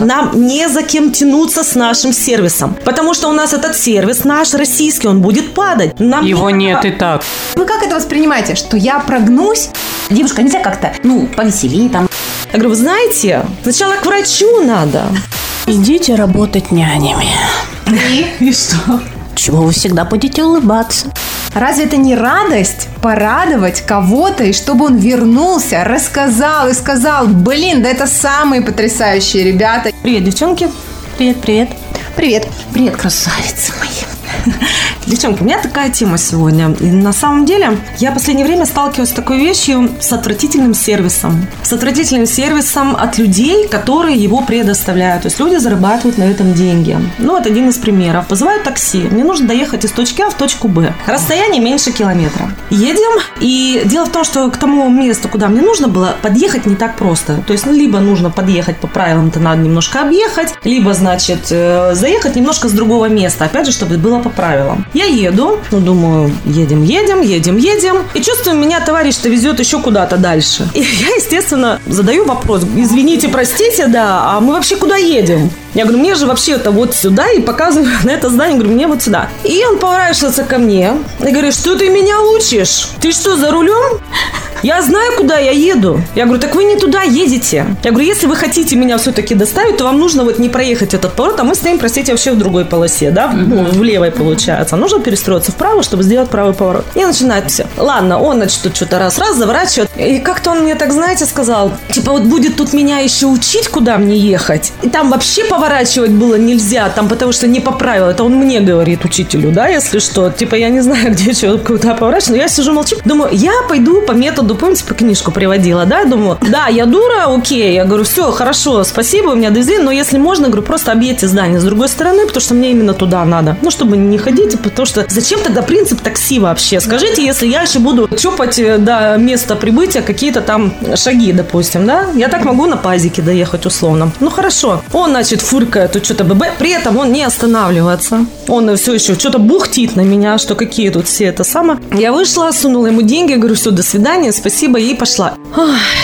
Нам не за кем тянуться с нашим сервисом, потому что у нас этот сервис наш российский, он будет падать. Нам Его нет и так. Вы как это воспринимаете? Что я прогнусь? Девушка, нельзя как-то, ну, повеселее там. Я говорю, вы знаете, сначала к врачу надо. Идите работать нянями. И что? Чего вы всегда будете улыбаться? Разве это не радость порадовать кого-то, и чтобы он вернулся, рассказал и сказал, блин, да это самые потрясающие ребята. Привет, девчонки. Привет, привет. Привет. Привет, красавицы мои. Девчонки, у меня такая тема сегодня. И на самом деле, я в последнее время сталкиваюсь с такой вещью, с отвратительным сервисом. С отвратительным сервисом от людей, которые его предоставляют. То есть люди зарабатывают на этом деньги. Ну, вот один из примеров. Вызывают такси. Мне нужно доехать из точки А в точку Б. Расстояние меньше километра. Едем, и дело в том, что к тому месту, куда мне нужно было, подъехать не так просто. То есть, ну, либо нужно подъехать по правилам-то надо немножко объехать, либо, значит, э, заехать немножко с другого места. Опять же, чтобы было по правилам. Я еду, ну, думаю, едем, едем, едем, едем. И чувствую, меня товарищ-то везет еще куда-то дальше. И я, естественно, задаю вопрос. Извините, простите, да, а мы вообще куда едем? Я говорю, мне же вообще это вот сюда, и показываю на это здание, говорю, мне вот сюда. И он поворачивается ко мне и говорит, что ты меня учишь? Ты что, за рулем? Я знаю, куда я еду. Я говорю, так вы не туда едете. Я говорю, если вы хотите меня все-таки доставить, то вам нужно вот не проехать этот поворот, а мы стоим, простите, вообще в другой полосе, да, ну, в левой получается. А нужно перестроиться вправо, чтобы сделать правый поворот. И начинает все. Ладно, он, значит, что-то раз-раз заворачивает. И как-то он мне так, знаете, сказал, типа вот будет тут меня еще учить, куда мне ехать. И там вообще поворачивать было нельзя, там потому что не по правилам. Это он мне говорит, учителю, да, если что. Типа я не знаю, где что, куда поворачивать, но я сижу молчу. Думаю, я пойду по методу, помните, по книжку приводила, да, думаю, да, я дура, окей. Я говорю, все, хорошо, спасибо, у меня довезли, но если можно, говорю, просто объедьте здание с другой стороны, потому что мне именно туда надо. Ну, чтобы не ходить, потому что зачем тогда принцип такси вообще? Скажите, если я еще буду чопать э, до места прибытия какие-то там шаги, допустим, да? Я так могу на пазике доехать условно. Ну, хорошо. Он, значит, фыркает, тут что-то ББ, при этом он не останавливается. Он все еще что-то бухтит на меня, что какие тут все это самое. Я вышла, сунула ему деньги, говорю, все, до свидания, спасибо, и пошла.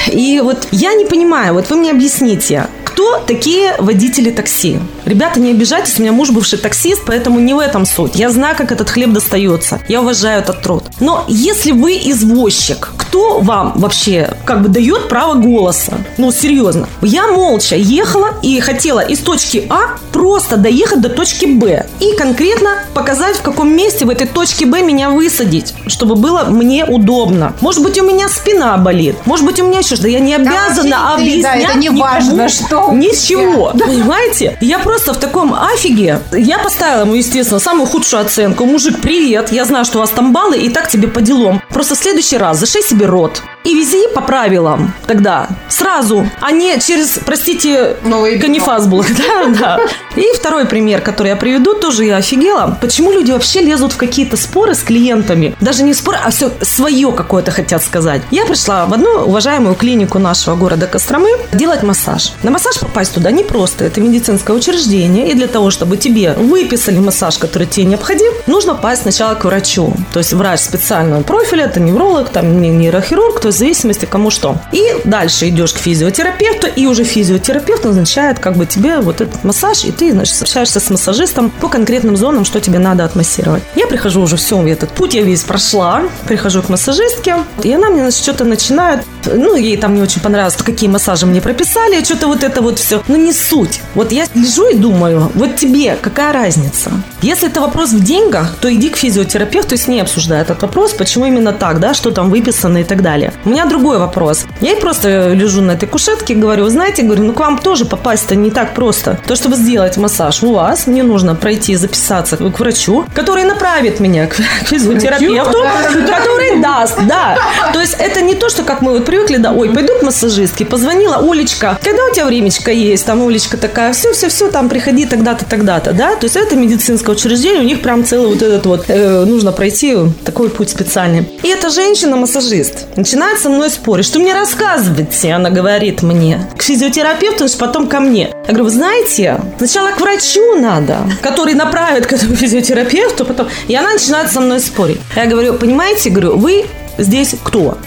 И вот я не понимаю, вот вы мне объясните, кто такие водители такси? Ребята, не обижайтесь, у меня муж бывший таксист, поэтому не в этом суть. Я знаю, как этот хлеб достается. Я уважаю этот труд. Но если вы извозчик, кто вам вообще как бы дает право голоса? Ну, серьезно. Я молча ехала и хотела из точки А просто доехать до точки Б. И конкретно показать, в каком месте в этой точке Б меня высадить, чтобы было мне удобно. Может быть, у меня спина болит. Может быть, у меня еще что-то. Я не обязана вообще, объяснять да, это не важно, никому что у Ничего. Понимаете? Я просто в таком афиге. Я поставила ему, естественно, самую худшую оценку. Мужик, привет. Я знаю, что у вас там баллы, и так тебе по делам. Просто в следующий раз зашей себе рот. И вези по правилам тогда. Сразу. А не через, простите, Новый канифас был. Да, да. И второй пример, который я приведу, тоже я офигела. Почему люди вообще лезут в какие-то споры с клиентами? Даже не споры, а все свое какое-то хотят сказать. Я пришла в одну уважаемую клинику нашего города Костромы делать массаж. На массаж попасть туда непросто. Это медицинское учреждение. И для того, чтобы тебе выписали массаж, который тебе необходим, нужно попасть сначала к врачу. То есть врач специального профиля, это невролог, там не- нейрохирург, то есть в зависимости кому что. И дальше идешь к физиотерапевту, и уже физиотерапевт назначает как бы тебе вот этот массаж, и ты, значит, общаешься с массажистом по конкретным зонам, что тебе надо отмассировать. Я прихожу уже, все, этот путь я весь прошла, прихожу к массажистке, и она мне, значит, что-то начинает, ну, ей там не очень понравилось, какие массажи мне прописали, что-то вот это вот все. Но не суть. Вот я лежу и думаю, вот тебе какая разница? Если это вопрос в деньгах, то иди к физиотерапевту и с ней обсуждай этот вопрос, почему именно так, да, что там выписано и так далее. У меня другой вопрос. Я ей просто лежу на этой кушетке говорю, знаете, говорю, ну к вам тоже попасть-то не так просто. То, чтобы сделать массаж у вас, мне нужно пройти и записаться к врачу, который направит меня к к физиотерапевту, который даст, да. То есть это не то, что как мы вот привыкли, да, ой, пойду к массажистке, позвонила, Олечка, когда у тебя времечко есть? Там Олечка такая, все-все-все, там приходи тогда-то, тогда-то, да. То есть это медицинское учреждение, у них прям целый вот этот вот, э, нужно пройти такой путь специальный. И эта женщина-массажист начинает со мной спорить, что мне рассказываете, она говорит мне, к физиотерапевту, потом ко мне. Я говорю, вы знаете, сначала к врачу надо, который направит к этому физиотерапевту, потом... И она начинает со мной спорить. Я говорю, понимаете, говорю, вы здесь кто?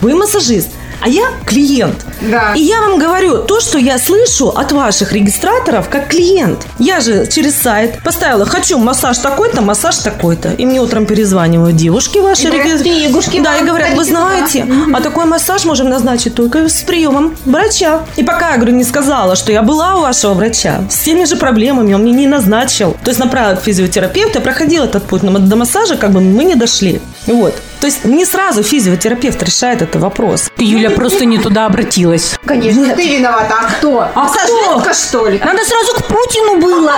Вы массажист. А я клиент. Да. И я вам говорю, то, то, что я слышу от ваших регистраторов как клиент. Я же через сайт поставила, хочу массаж такой-то, массаж такой-то. И мне утром перезванивают девушки ваши. И говорят, реги- «Фигушки, Да, и говорят, вы сходите туда». знаете, а такой массаж можем назначить только с приемом врача. И пока, я говорю, не сказала, что я была у вашего врача, с теми же проблемами он мне не назначил. То есть направил к физиотерапевту, я проходила этот путь, но до массажа как бы мы не дошли. Вот. То есть не сразу физиотерапевт решает этот вопрос. Ты, Юля, просто не туда обратилась. Конечно, ты виновата. А кто? А Массажистка, что ли? Надо сразу к Путину было.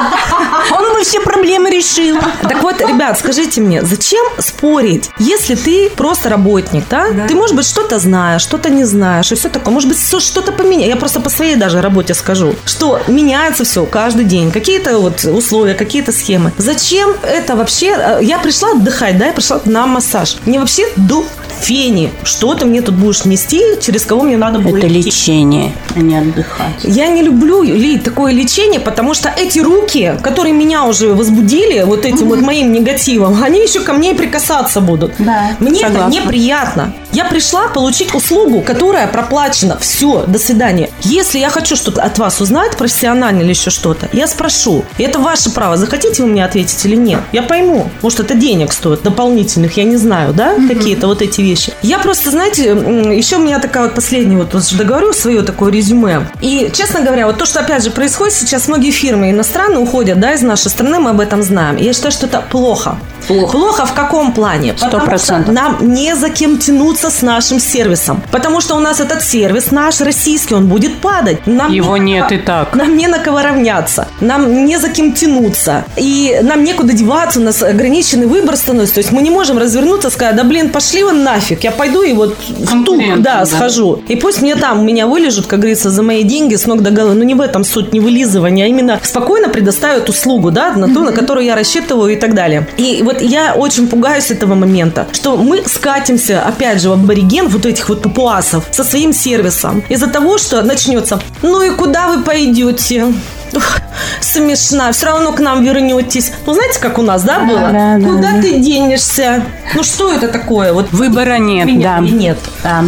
Он бы все проблемы решил. Так вот, ребят, скажите мне, зачем спорить, если ты просто работник, да? Ты, может быть, что-то знаешь, что-то не знаешь, и все такое. Может быть, что-то поменять. Я просто по своей даже работе скажу, что меняется все каждый день. Какие-то вот условия, какие-то схемы. Зачем это вообще? Э, Я пришла отдыхать, да, я пришла на массаж. Мне вообще до фени. Что ты мне тут будешь нести, через кого мне надо было Это идти? лечение, а не отдыхать. Я не люблю Ли, такое лечение, потому что эти руки, которые меня уже возбудили вот этим вот моим негативом, они еще ко мне и прикасаться будут. Да, Мне согласна. это неприятно. Я пришла получить услугу, которая проплачена. Все, до свидания. Если я хочу что-то от вас узнать, профессионально или еще что-то, я спрошу. И это ваше право. Захотите вы мне ответить или нет? Я пойму. Может, это денег стоит, дополнительных, я не знаю, да, какие-то вот эти вещи. Я просто, знаете, еще у меня такая вот последняя, вот уже договорю свое такое резюме. И, честно говоря, вот то, что опять же происходит сейчас, многие фирмы иностранные уходят, да, из нашей страны, мы об этом знаем. Я считаю, что это плохо. Плохо. Плохо в каком плане? Сто процентов. нам не за кем тянуться с нашим сервисом. Потому что у нас этот сервис наш российский, он будет падать. Нам Его не нет и так. Нам не на кого равняться. Нам не за кем тянуться. И нам некуда деваться. У нас ограниченный выбор становится. То есть мы не можем развернуться сказать, да блин, пошли вон нафиг. Я пойду и вот в тук, да, да. схожу. И пусть мне там, меня вылежут, как говорится, за мои деньги с ног до головы. Но не в этом суть, не вылизывание, а именно спокойно предоставят услугу, да, на ту, на которую я рассчитываю и так далее. И вот я очень пугаюсь этого момента, что мы скатимся, опять же, в абориген вот этих вот папуасов со своим сервисом. Из-за того, что начнется, ну и куда вы пойдете? Ух, Смешно, все равно к нам вернетесь. Ну, знаете, как у нас, да, было? да, да, Куда да. ты денешься? Ну, что это такое? Вот Выбора нет, меня да. нет? Да.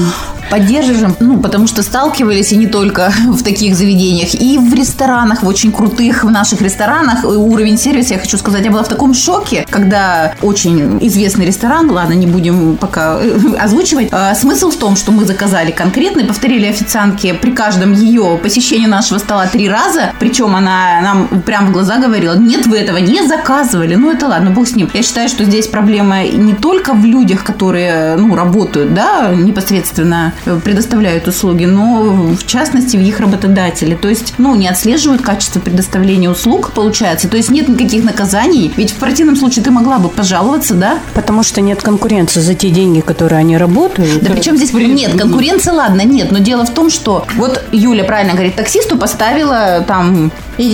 Поддерживаем, ну, потому что сталкивались и не только в таких заведениях, и в ресторанах, в очень крутых в наших ресторанах. Уровень сервиса, я хочу сказать, я была в таком шоке, когда очень известный ресторан, ладно, не будем пока э, озвучивать, А, смысл в том, что мы заказали конкретно, повторили официантке при каждом ее посещении нашего стола три раза, причем она нам прямо в глаза говорила, нет, вы этого не заказывали, ну это ладно, бог с ним. Я считаю, что здесь проблема не только в людях, которые, ну, работают, да, непосредственно предоставляют услуги, но в частности в их работодателе. То есть, ну, не отслеживают качество предоставления услуг, получается. То есть нет никаких наказаний. Ведь в противном случае ты могла бы пожаловаться, да? Потому что нет конкуренции за те деньги, которые они работают. Да причем здесь нет, конкуренция, ладно, нет, но дело в том, что вот Юля правильно говорит, таксисту поставила там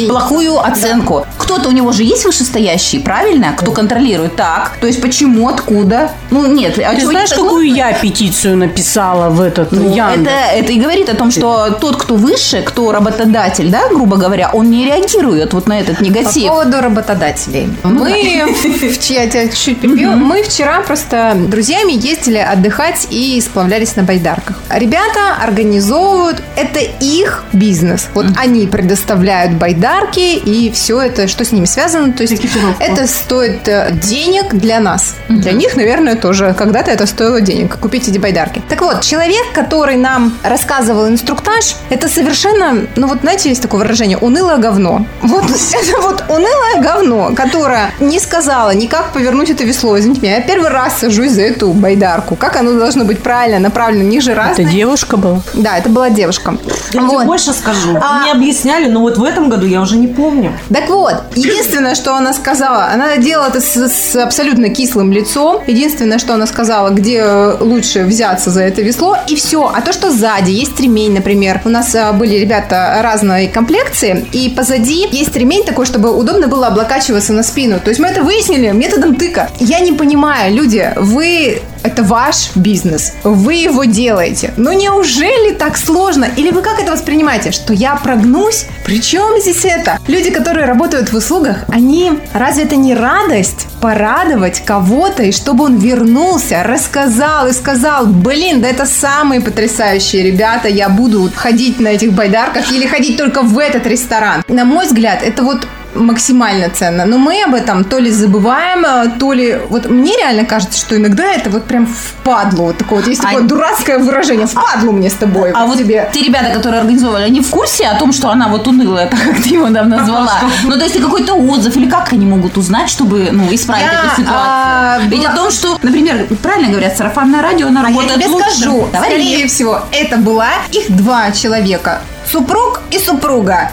плохую оценку. Кто-то у него же есть вышестоящий, правильно? Кто контролирует? Так, то есть почему, откуда? Ну нет, а Ты знаешь, не так какую я петицию написала в этот Ну, Яндекс? это, это и говорит о том, что тот, кто выше, кто работодатель, да, грубо говоря, он не реагирует вот на этот По негатив. поводу работодателей. Ну Мы, в- я тебя перебью. Мы вчера просто друзьями ездили отдыхать и сплавлялись на байдарках. Ребята организовывают, это их бизнес. Вот они предоставляют байдарки и все это, что с ними связано. То есть это стоит э, денег для нас. Для них, наверное, тоже когда-то это стоило денег. Купить эти байдарки. Так вот, человек, который нам рассказывал инструктаж, это совершенно, ну вот знаете, есть такое выражение, унылое говно. Вот это вот унылое говно, которое не сказала ни как повернуть это весло. Извините меня, я первый раз сажусь за эту байдарку. Как оно должно быть правильно направлено? У них же Это девушка была? Да, это была девушка. Я тебе Вот. больше скажу. А- Мне объясняли, но вот в этом году я уже не помню. Так вот, единственное, что она сказала, она делала это с, с абсолютно кислым лицом. Единственное, что она сказала, где э, лучше взяться за это весло, и все. А то, что сзади есть ремень, например. У нас а, были ребята разной комплекции, и позади есть ремень такой, чтобы удобно было облокачиваться на спину. То есть мы это выяснили методом тыка. Я не понимаю, люди, вы это ваш бизнес, вы его делаете. Ну неужели так сложно? Или вы как это воспринимаете? Что я прогнусь? Причем здесь это? Люди, которые работают в услугах, они... Разве это не радость? Порадовать кого-то, и чтобы он вернулся, рассказал и сказал, блин, да это самые потрясающие ребята, я буду ходить на этих байдарках или ходить только в этот ресторан. На мой взгляд, это вот максимально ценно. Но мы об этом то ли забываем, а, то ли... Вот мне реально кажется, что иногда это вот прям впадло. Вот такое вот есть такое А- дурацкое выражение. Впадло мне с тобой. А вот тебе. те ребята, которые организовали, они в курсе о том, что она вот унылая, так как ты его там назвала? Ну, то есть какой-то отзыв, или как они могут узнать, чтобы, ну, исправить Я, эту ситуацию? а, Ведь была- о том, что, например, правильно говорят, сарафанное радио, она А я работает тебе лучше. скажу, Говори. скорее всего, это была их два человека. Супруг и супруга.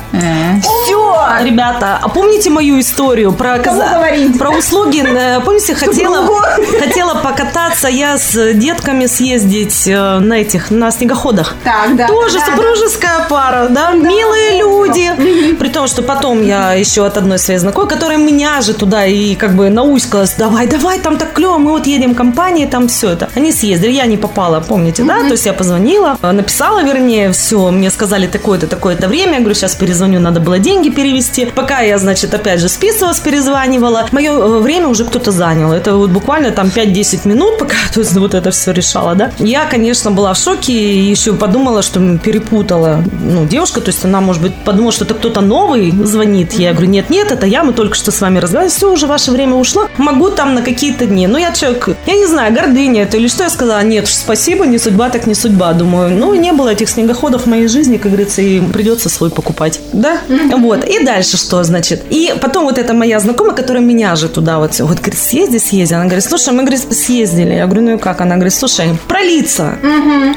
Все, ребята, а помните мою историю про каза- про услуги? Э, Помните, хотела хотела покататься я с детками съездить э, на этих на снегоходах. Так, да. Тоже да, да. супружеская пара, да, милые люди. При том, что потом я еще от одной своей знакомой, которая меня же туда и как бы науськалась, давай, давай, там так клево, мы вот едем компанией, там все это. Они съездили, я не попала, помните, да? То есть я позвонила, э, написала, вернее, все, мне сказали такое-то, такое-то время, я говорю, сейчас перезвоню, надо было деньги перевести. Пока я, значит, опять же списывалась, перезванивала, мое э, время уже кто-то занял. Это вот буквально там 5-10 минут, пока то есть, вот это все решала, да. Я, конечно, была в шоке и еще подумала, что перепутала, ну, девушка, то есть она, может быть, подумала, что это кто-то новый звонит. Я говорю, нет-нет, это я, мы только что с вами разговаривали, все, уже ваше время ушло, могу там на какие-то дни. Ну, я человек, я не знаю, гордыня это или что, я сказала, нет, спасибо, не судьба, так не судьба. Думаю, ну, не было этих снегоходов в моей жизни, как говорится, и придется свой покупать. Да? Вот. И дальше что, значит? И потом вот эта моя знакомая, которая меня же туда вот, вот говорит, съезди, съезди. Она говорит, слушай, мы, говорит, съездили. Я говорю, ну и как? Она говорит, слушай, про лица.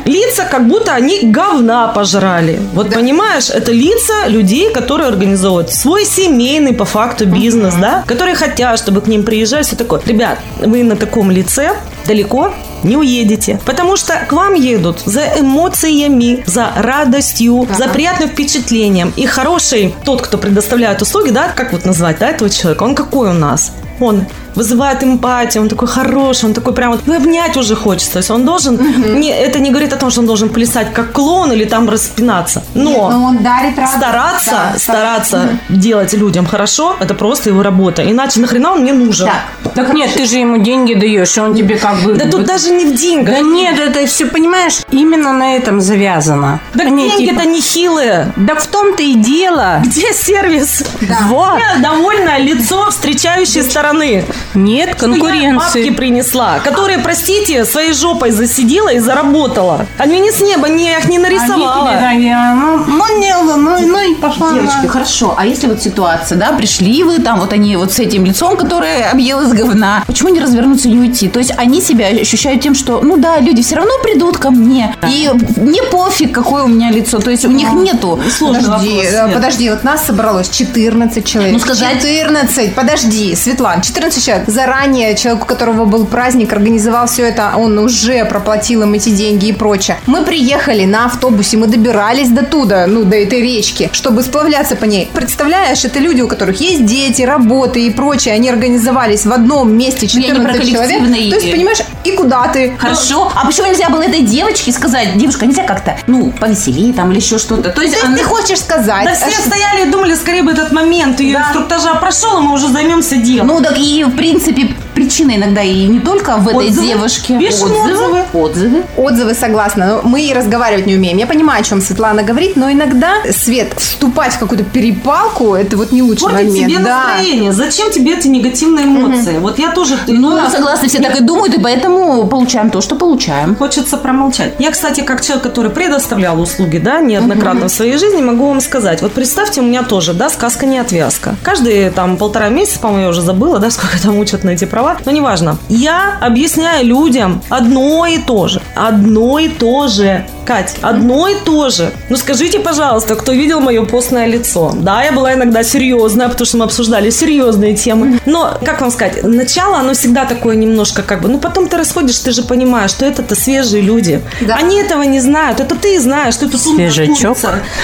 Лица, как будто они говна пожрали. Вот понимаешь, это лица людей, которые организовывают свой семейный по факту бизнес, да, которые хотят, чтобы к ним приезжали, все такое. Ребят, вы на таком лице далеко не уедете. Потому что к вам едут за эмоциями, за радостью, за приятным впечатлением. И хороший тот, кто предоставляет услуги, да, как вот назвать, да, этого человека, он какой у нас? Он вызывает эмпатию, он такой хороший, он такой прям вот ну, обнять уже хочется. То есть он должен, не, это не говорит о том, что он должен плясать как клоун или там распинаться. Но Но он дарит радость. стараться, Да, стараться делать людям хорошо, это просто его работа. Иначе нахрена он мне нужен? Так нет, ты же ему деньги даешь, и он тебе как бы... Да тут вот- даже не в деньгах. Да нет, это все, понимаешь, именно на этом завязано. Так Они деньги-то типа- не хилые. Да в том-то и дело. Где сервис? Вот. Где довольное лицо встречающей стороны. Нет Я бабки конкуренции. принесла, которые, простите, своей жопой засидела и заработала. Они не с неба, не, их не нарисовала. Они тебе, да, ну, ну, не, ну, ну и пошла. Девочки, она. хорошо. А если вот ситуация, да, пришли вы, там вот они вот с этим лицом, которое объелось говна, почему не развернуться и не уйти? То есть они себя ощущают тем, что, ну да, люди все равно придут ко мне, и мне пофиг, какое у меня лицо. То есть у них нету... Сложный Подожди, вопрос, э, Свет. подожди, вот нас собралось 14 человек. Ну, сказать- 14, подожди, Светлана, 14 человек. Заранее человек, у которого был праздник, организовал все это, он уже проплатил им эти деньги и прочее. Мы приехали на автобусе, мы добирались до туда, ну, до этой речки, чтобы сплавляться по ней. Представляешь, это люди, у которых есть дети, работы и прочее, они организовались в одном месте, Ну, я не про 14 человек. коллективные. То есть, понимаешь, и куда ты? Хорошо. А почему нельзя было этой девочке сказать, девушка, нельзя как-то, ну, повеселее там или еще что-то? То есть, То есть она- ты хочешь сказать, Да все что- стояли и думали, скорее бы этот момент ее инструктажа прошел, и мы уже займемся делом. Ну, так и, в принципе, причина иногда и не только в этой Отзывы. девушке. Пишем отзывы. Отзывы. Отзывы согласна, но мы и разговаривать не умеем. Я понимаю, о чем Светлана говорит, но иногда, Свет, вступать в какую-то перепалку, это вот не лучший Портить момент. себе да. настроение. Зачем тебе эти негативные эмоции? Вот я тоже... Ну, да, согласны, все так и думают, и поэтому получаем то, что получаем. Хочется промолчать. Я, кстати, как человек, который предоставлял услуги, да, неоднократно в своей жизни, могу вам сказать. Вот представьте, у меня тоже, да, сказка не отвязка. Каждые там полтора месяца, по-моему, я уже забыла, да, сколько там учат на эти права, но неважно. Я объясняю людям одно и то же. Одно и то же. Кать, одно и то же. Ну скажите, пожалуйста, кто видел мое постное лицо. Да, я была иногда серьезная, потому что мы обсуждали серьезные темы. Но, как вам сказать, начало, оно всегда такое немножко как бы... Ну, потом ты расходишь, ты же понимаешь, что это-то свежие люди. Да. Они этого не знают. Это ты знаешь, что тут Свежачок.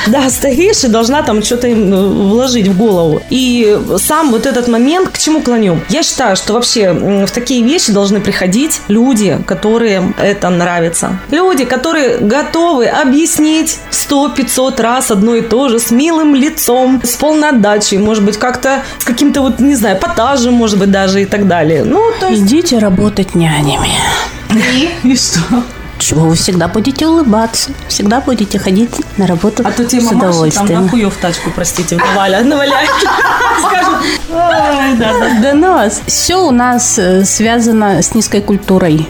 Да, стоишь и должна там что-то им э, вложить в голову. И сам вот этот момент, к чему клоню? Я считаю, что вообще в такие вещи должны приходить люди, которые это нравится. Люди, которые готовы объяснить сто 500 раз одно и то же, с милым лицом, с полной отдачей, может быть, как-то с каким-то вот, не знаю, потажем, может быть, даже и так далее. Ну, то есть... Идите работать нянями. И что? Чего вы всегда будете улыбаться, всегда будете ходить на работу А то тебе с мамаша там нахуй в тачку, простите, наваля, наваляет. Скажет, «Ай, да, да». Да ну вас. Все у нас э, связано с низкой культурой.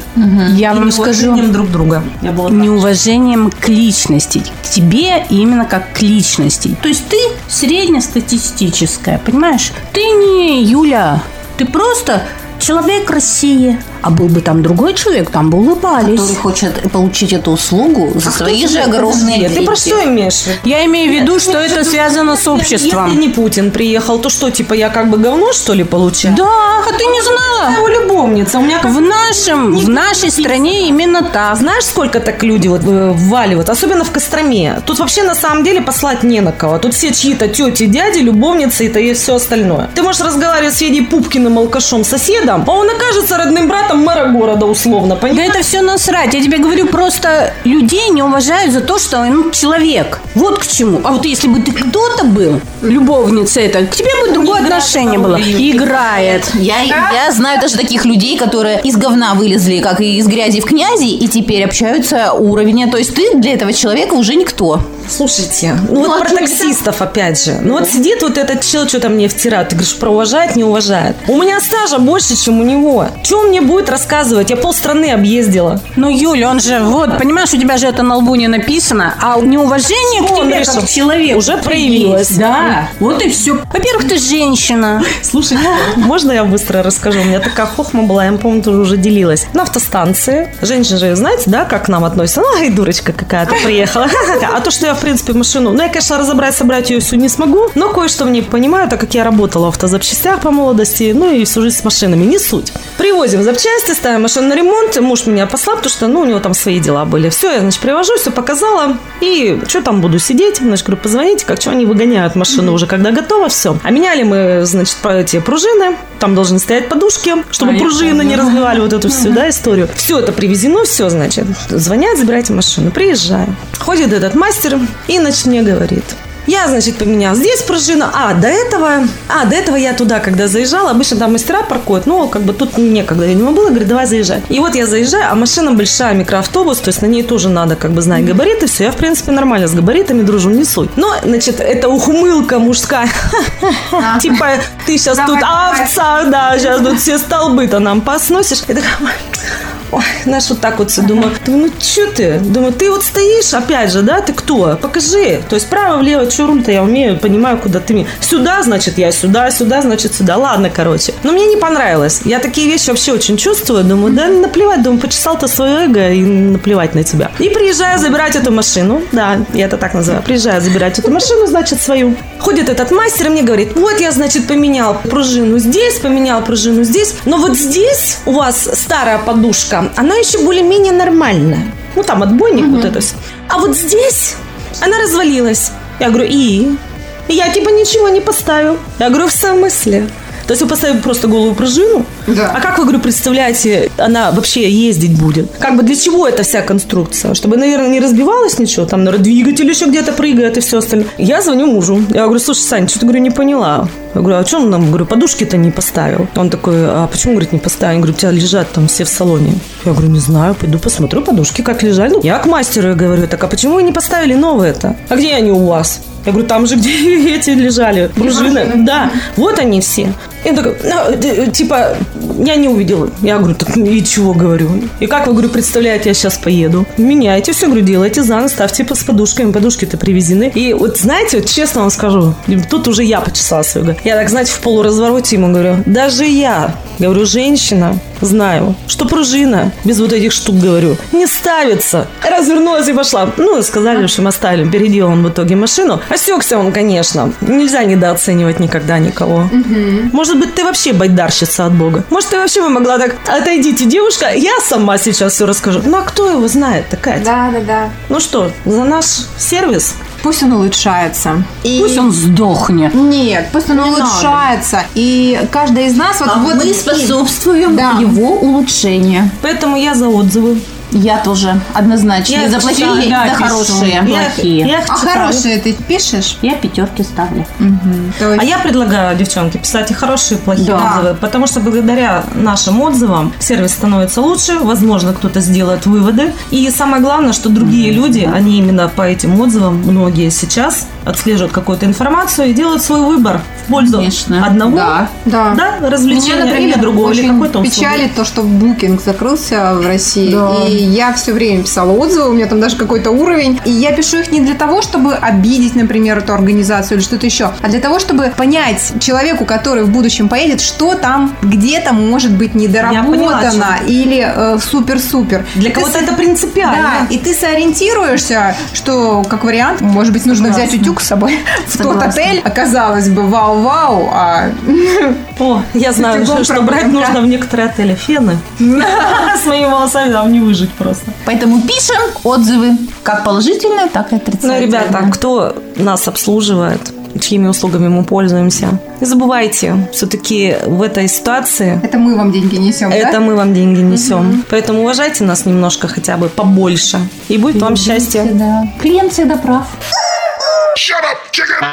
Я вам скажу, друг друга. Я была так. неуважением к личности. К тебе именно как к личности. То есть ты среднестатистическая, понимаешь? Ты не Юля, ты просто человек России. А был бы там другой человек, там бы улыбались. Который хочет получить эту услугу за свои же огромные Нет, ты про деньги. что имеешь? Я имею в виду, что это связано с Если обществом. не Путин приехал, то что, типа, я как бы говно, что ли, получаю? Да, а ты не Я знала? его любовница. У меня В нашем, в нашей стране именно так. Знаешь, сколько так люди вот э, вваливают, особенно в Костроме? Тут вообще на самом деле послать не на кого. Тут все чьи-то тети, дяди, любовницы и все остальное. Ты можешь разговаривать с Федей Пупкиным, алкашом, соседом, а он окажется родным братом мэра города, условно, Да понимаешь? это все насрать. Я тебе говорю, просто людей не уважают за то, что он человек. Вот к чему. А вот если бы ты кто-то был, любовница это, к тебе бы другое играет отношение было. Играет. Я, я знаю даже таких людей, которые из говна вылезли, как и из грязи в князи, и теперь общаются уровня. То есть ты для этого человека уже никто. Слушайте, ну, Ну, вот а про что таксистов опять же. Ну вот сидит вот этот чел, что-то мне втирает. Ты говоришь, про уважает, не уважает. У меня стажа больше, чем у него. Что он мне будет рассказывать? Я полстраны объездила. Ну, Юля, он же, вот, понимаешь, у тебя же это на лбу не написано, а неуважение к Он тебе решил. как к человеку Уже проявилось. Да, вот и все. Во-первых, ты женщина. Слушай, можно я быстро расскажу? У меня такая хохма была, я помню, тоже уже делилась. На автостанции. Женщины же, знаете, да, как к нам относятся? Ну, ай, дурочка какая-то приехала. А то, что я, в принципе, машину... Ну, я, конечно, разобрать, собрать ее всю не смогу, но кое-что в ней понимаю, так как я работала в автозапчастях по молодости, ну, и всю жизнь с машинами, не суть. Привозим запчасти, ставим машину на ремонт, муж меня послал, потому что, ну, у него там свои дела были. Все, я, значит, привожу, все показала, и что там буду сидеть? Значит, говорю, позвоните, как что они выгоняют машину уже, когда готово, все. А меняли мы, значит, эти пружины, там должны стоять подушки, чтобы А, пружины не разбивали вот эту всю, да, историю. Все это привезено, все, значит. Звонят, забирайте машину. Приезжаю. Ходит этот мастер и, значит, мне говорит, я, значит, поменял здесь пружину. А, до этого... А, до этого я туда, когда заезжала, обычно там мастера паркуют, но как бы тут некогда, видимо, было. Говорит, давай заезжай. И вот я заезжаю, а машина большая, микроавтобус, то есть на ней тоже надо как бы знать габариты. Все, я, в принципе, нормально с габаритами дружу, не суть. Но, значит, это ухмылка мужская. Типа, ты сейчас тут овца, да, сейчас тут все столбы-то нам посносишь. И такая, Ой, знаешь, вот так вот все думаю. Думаю, ну что ты? Думаю, ты вот стоишь, опять же, да, ты кто? Покажи. То есть право, руль-то я умею, понимаю, куда ты мне. Сюда, значит, я сюда, сюда, значит, сюда. Ладно, короче. Но мне не понравилось. Я такие вещи вообще очень чувствую. Думаю, да наплевать, думаю, почесал ты свое эго и наплевать на тебя. И приезжаю забирать эту машину. Да, я это так называю. Приезжаю забирать эту машину, значит, свою. Ходит этот мастер и мне говорит, вот я, значит, поменял пружину здесь, поменял пружину здесь. Но вот здесь у вас старая подушка, она еще более-менее нормальная. Ну, там отбойник, вот это все. А вот здесь она развалилась. Я говорю, и? Я типа ничего не поставил. Я говорю, в смысле? То есть вы поставили просто голую пружину? Да. А как вы, говорю, представляете, она вообще ездить будет? Как бы для чего эта вся конструкция? Чтобы, наверное, не разбивалось ничего? Там, наверное, двигатель еще где-то прыгает и все остальное. Я звоню мужу. Я говорю, слушай, Сань, что-то, говорю, не поняла. Я говорю, а что он нам, говорю, подушки-то не поставил? Он такой, а почему, говорит, не поставил? Я говорю, у тебя лежат там все в салоне. Я говорю, не знаю, пойду посмотрю подушки, как лежали. Я к мастеру говорю, так а почему вы не поставили новые-то? А где они у вас? Я говорю, там же, где эти лежали, пружины. Да, вот они все. И он такой, ну, типа, я не увидела. Я говорю, так и чего, говорю. И как вы, говорю, представляете, я сейчас поеду? Меняйте все, говорю, делайте заново, ставьте с подушками, подушки-то привезены. И вот, знаете, вот честно вам скажу, тут уже я почесала свою. Я так, знаете, в полуразвороте ему говорю, даже я, говорю, женщина, знаю, что пружина, без вот этих штук, говорю, не ставится. Развернулась и пошла. Ну, сказали, что мы оставили, переделал он в итоге машину. Осекся он, конечно. Нельзя недооценивать никогда никого. Может быть, ты вообще байдарщица от Бога. Может, ты вообще бы могла так, отойдите, девушка, я сама сейчас все расскажу. Ну, а кто его знает, такая? Да, да, да. Ну что, за наш сервис? Пусть он улучшается. И... Пусть он сдохнет. Нет, пусть он улучшается. И каждая из нас вот, А вот мы способствуем Да. его улучшению. Поэтому я за отзывы. Я тоже однозначно. Я за плохие и за хорошие. Я- Плохие. Я, их А читаю. хорошие ты пишешь? Я пятерки ставлю. То есть- А я предлагаю, девчонки, писать и хорошие, и плохие Да. отзывы, потому что благодаря нашим отзывам сервис становится лучше, возможно, кто-то сделает выводы. И самое главное, что другие люди, они именно по этим отзывам, многие сейчас отслеживают какую-то информацию и делают свой выбор в пользу Конечно. одного Да, да. да, развлечения Меня, например, или другого, или очень какой-то услуги. печалит то, что букинг закрылся в России. Да. И я все время писала отзывы, у меня там даже какой-то уровень. И я пишу их не для того, чтобы обидеть, например, эту организацию или что-то еще, а для того, чтобы понять человеку, который в будущем поедет, что там где-то может быть недоработано или э, супер-супер. Для Ты кого-то с- это принципиально. Да, и ты сориентируешься, что, как вариант, может быть, нужно взять утюг с собой в тот отель. Оказалось бы, вау-вау, а О, я знаю, что, что брать нужно в некоторые отели фены. С моими волосами там не выжить просто. Поэтому пишем отзывы, как положительные, так и Ну, отрицательные. ребята, кто нас обслуживает, чьими услугами мы пользуемся, не забывайте, все-таки в этой ситуации это мы вам деньги несем, да? это мы вам деньги несем. Поэтому уважайте нас немножко хотя бы побольше. И будет вам счастье. Да. Клиент всегда прав. Shut up, chicken!